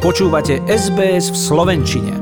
Počúvate SBS v Slovenčine.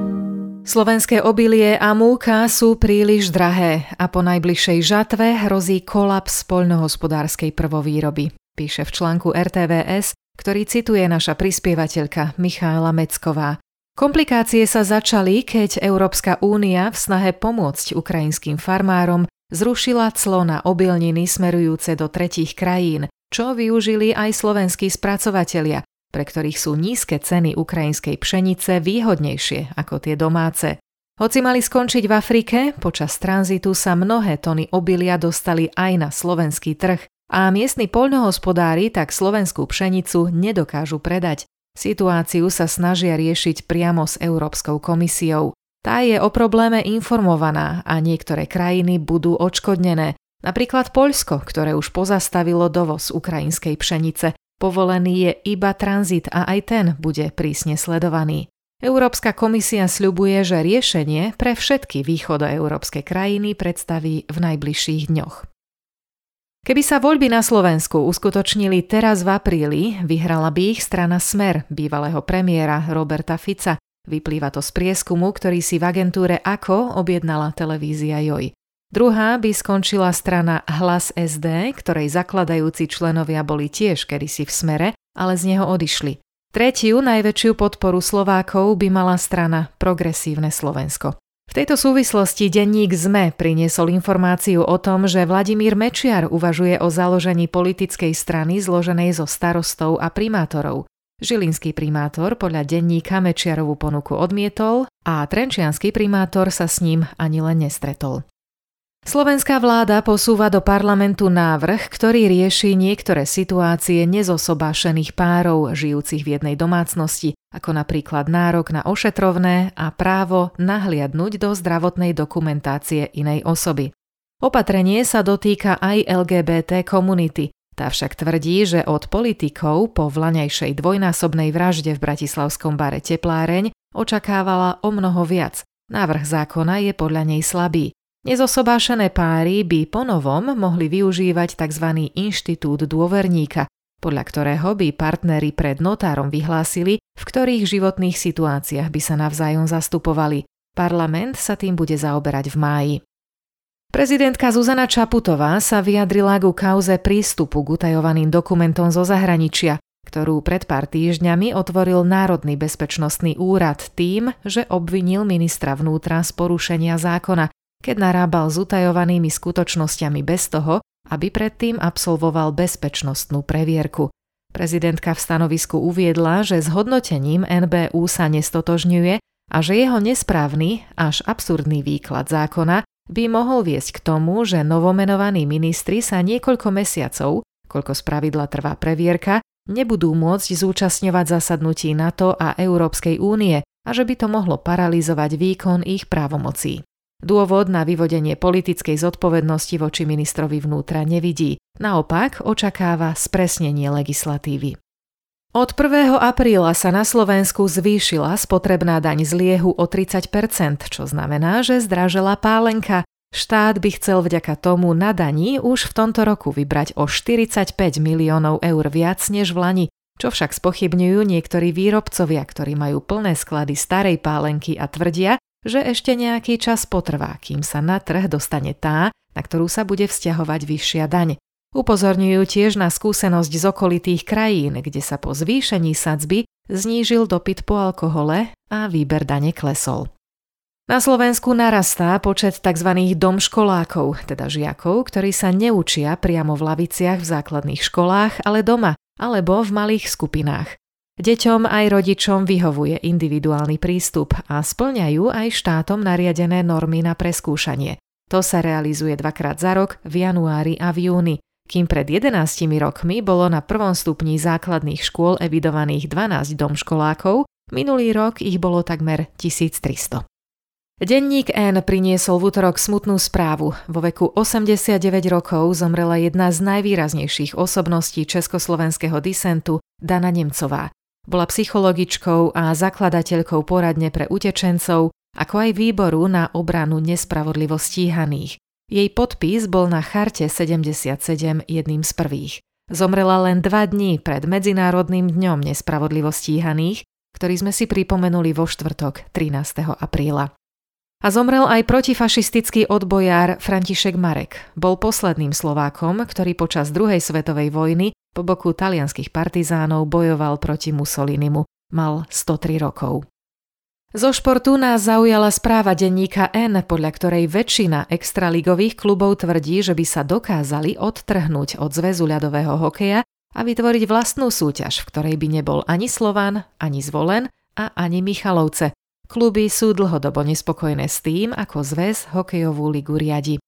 Slovenské obilie a múka sú príliš drahé a po najbližšej žatve hrozí kolaps poľnohospodárskej prvovýroby, píše v článku RTVS, ktorý cituje naša prispievateľka Michála Mecková. Komplikácie sa začali, keď Európska únia v snahe pomôcť ukrajinským farmárom zrušila clo na obilniny smerujúce do tretích krajín, čo využili aj slovenskí spracovatelia, pre ktorých sú nízke ceny ukrajinskej pšenice výhodnejšie ako tie domáce. Hoci mali skončiť v Afrike, počas tranzitu sa mnohé tony obilia dostali aj na slovenský trh a miestni poľnohospodári tak slovenskú pšenicu nedokážu predať. Situáciu sa snažia riešiť priamo s Európskou komisiou. Tá je o probléme informovaná a niektoré krajiny budú odškodnené, napríklad Poľsko, ktoré už pozastavilo dovoz ukrajinskej pšenice Povolený je iba tranzit a aj ten bude prísne sledovaný. Európska komisia sľubuje, že riešenie pre všetky východoeurópske krajiny predstaví v najbližších dňoch. Keby sa voľby na Slovensku uskutočnili teraz v apríli, vyhrala by ich strana Smer bývalého premiéra Roberta Fica. Vyplýva to z prieskumu, ktorý si v agentúre AKO objednala televízia JOJ. Druhá by skončila strana Hlas SD, ktorej zakladajúci členovia boli tiež kedysi v smere, ale z neho odišli. Tretiu najväčšiu podporu Slovákov by mala strana Progresívne Slovensko. V tejto súvislosti denník ZME priniesol informáciu o tom, že Vladimír Mečiar uvažuje o založení politickej strany zloženej zo starostov a primátorov. Žilinský primátor podľa denníka Mečiarovú ponuku odmietol a trenčianský primátor sa s ním ani len nestretol. Slovenská vláda posúva do parlamentu návrh, ktorý rieši niektoré situácie nezosobášených párov žijúcich v jednej domácnosti, ako napríklad nárok na ošetrovné a právo nahliadnúť do zdravotnej dokumentácie inej osoby. Opatrenie sa dotýka aj LGBT komunity. Tá však tvrdí, že od politikov po vlaňajšej dvojnásobnej vražde v bratislavskom bare Tepláreň očakávala o mnoho viac. Návrh zákona je podľa nej slabý. Nezosobášené páry by ponovom mohli využívať tzv. inštitút dôverníka, podľa ktorého by partnery pred notárom vyhlásili, v ktorých životných situáciách by sa navzájom zastupovali. Parlament sa tým bude zaoberať v máji. Prezidentka Zuzana Čaputová sa vyjadrila ku kauze prístupu k utajovaným dokumentom zo zahraničia, ktorú pred pár týždňami otvoril Národný bezpečnostný úrad tým, že obvinil ministra vnútra z porušenia zákona, keď narábal s utajovanými skutočnosťami bez toho, aby predtým absolvoval bezpečnostnú previerku. Prezidentka v stanovisku uviedla, že s hodnotením NBU sa nestotožňuje a že jeho nesprávny až absurdný výklad zákona by mohol viesť k tomu, že novomenovaní ministri sa niekoľko mesiacov, koľko spravidla trvá previerka, nebudú môcť zúčastňovať zasadnutí NATO a Európskej únie a že by to mohlo paralizovať výkon ich právomocí. Dôvod na vyvodenie politickej zodpovednosti voči ministrovi vnútra nevidí, naopak očakáva spresnenie legislatívy. Od 1. apríla sa na Slovensku zvýšila spotrebná daň z liehu o 30%, čo znamená, že zdražela pálenka. Štát by chcel vďaka tomu na daní už v tomto roku vybrať o 45 miliónov eur viac než v Lani, čo však spochybňujú niektorí výrobcovia, ktorí majú plné sklady starej pálenky a tvrdia, že ešte nejaký čas potrvá, kým sa na trh dostane tá, na ktorú sa bude vzťahovať vyššia daň. Upozorňujú tiež na skúsenosť z okolitých krajín, kde sa po zvýšení sadzby znížil dopyt po alkohole a výber dane klesol. Na Slovensku narastá počet tzv. domškolákov, teda žiakov, ktorí sa neučia priamo v laviciach v základných školách, ale doma alebo v malých skupinách. Deťom aj rodičom vyhovuje individuálny prístup a splňajú aj štátom nariadené normy na preskúšanie. To sa realizuje dvakrát za rok v januári a v júni, kým pred 11 rokmi bolo na prvom stupni základných škôl evidovaných 12 domškolákov, minulý rok ich bolo takmer 1300. Denník N priniesol v útorok smutnú správu. Vo veku 89 rokov zomrela jedna z najvýraznejších osobností československého disentu, Dana Nemcová. Bola psychologičkou a zakladateľkou poradne pre utečencov, ako aj výboru na obranu nespravodlivo stíhaných. Jej podpis bol na charte 77 jedným z prvých. Zomrela len dva dní pred Medzinárodným dňom nespravodlivo stíhaných, ktorý sme si pripomenuli vo štvrtok 13. apríla. A zomrel aj protifašistický odbojár František Marek. Bol posledným Slovákom, ktorý počas druhej svetovej vojny po boku talianských partizánov bojoval proti Mussolinimu. Mal 103 rokov. Zo športu nás zaujala správa denníka N, podľa ktorej väčšina extraligových klubov tvrdí, že by sa dokázali odtrhnúť od zväzu ľadového hokeja a vytvoriť vlastnú súťaž, v ktorej by nebol ani Slovan, ani Zvolen a ani Michalovce. Kluby sú dlhodobo nespokojné s tým, ako zväz hokejovú ligu riadi.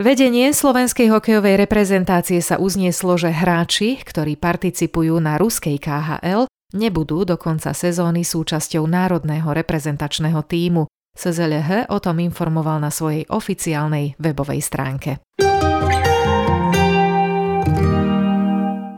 Vedenie slovenskej hokejovej reprezentácie sa uznieslo, že hráči, ktorí participujú na ruskej KHL, nebudú do konca sezóny súčasťou národného reprezentačného týmu. SZLH o tom informoval na svojej oficiálnej webovej stránke.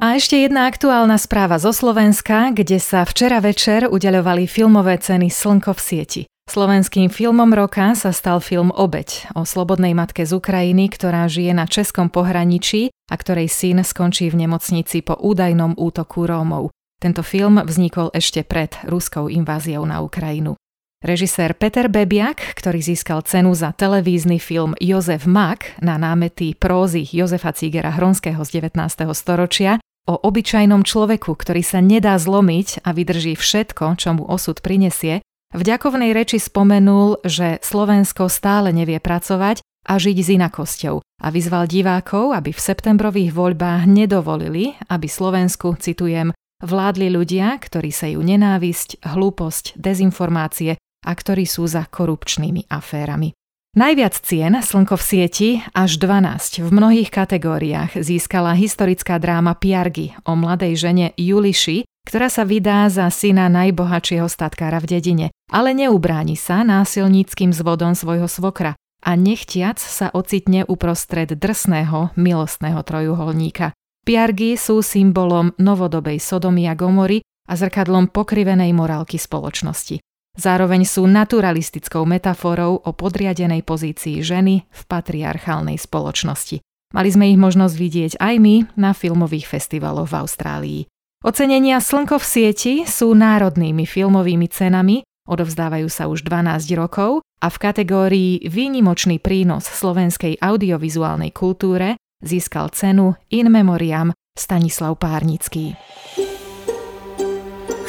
A ešte jedna aktuálna správa zo Slovenska, kde sa včera večer udeľovali filmové ceny Slnko v sieti. Slovenským filmom roka sa stal film Obeď o slobodnej matke z Ukrajiny, ktorá žije na českom pohraničí a ktorej syn skončí v nemocnici po údajnom útoku Rómov. Tento film vznikol ešte pred ruskou inváziou na Ukrajinu. Režisér Peter Bebiak, ktorý získal cenu za televízny film Jozef Mak na námety prózy Jozefa Cígera Hronského z 19. storočia o obyčajnom človeku, ktorý sa nedá zlomiť a vydrží všetko, čo mu osud prinesie, v ďakovnej reči spomenul, že Slovensko stále nevie pracovať a žiť s inakosťou a vyzval divákov, aby v septembrových voľbách nedovolili, aby Slovensku, citujem, Vládli ľudia, ktorí sa ju nenávisť, hlúposť, dezinformácie a ktorí sú za korupčnými aférami. Najviac cien Slnko v sieti, až 12 v mnohých kategóriách, získala historická dráma Piargy o mladej žene Juliši, ktorá sa vydá za syna najbohatšieho statkára v dedine, ale neubráni sa násilníckým zvodom svojho svokra a nechtiac sa ocitne uprostred drsného, milostného trojuholníka. Piargy sú symbolom novodobej Sodomy a Gomory a zrkadlom pokrivenej morálky spoločnosti. Zároveň sú naturalistickou metaforou o podriadenej pozícii ženy v patriarchálnej spoločnosti. Mali sme ich možnosť vidieť aj my na filmových festivaloch v Austrálii. Ocenenia Slnko v sieti sú národnými filmovými cenami, odovzdávajú sa už 12 rokov a v kategórii Výnimočný prínos slovenskej audiovizuálnej kultúre získal cenu In Memoriam Stanislav Párnický.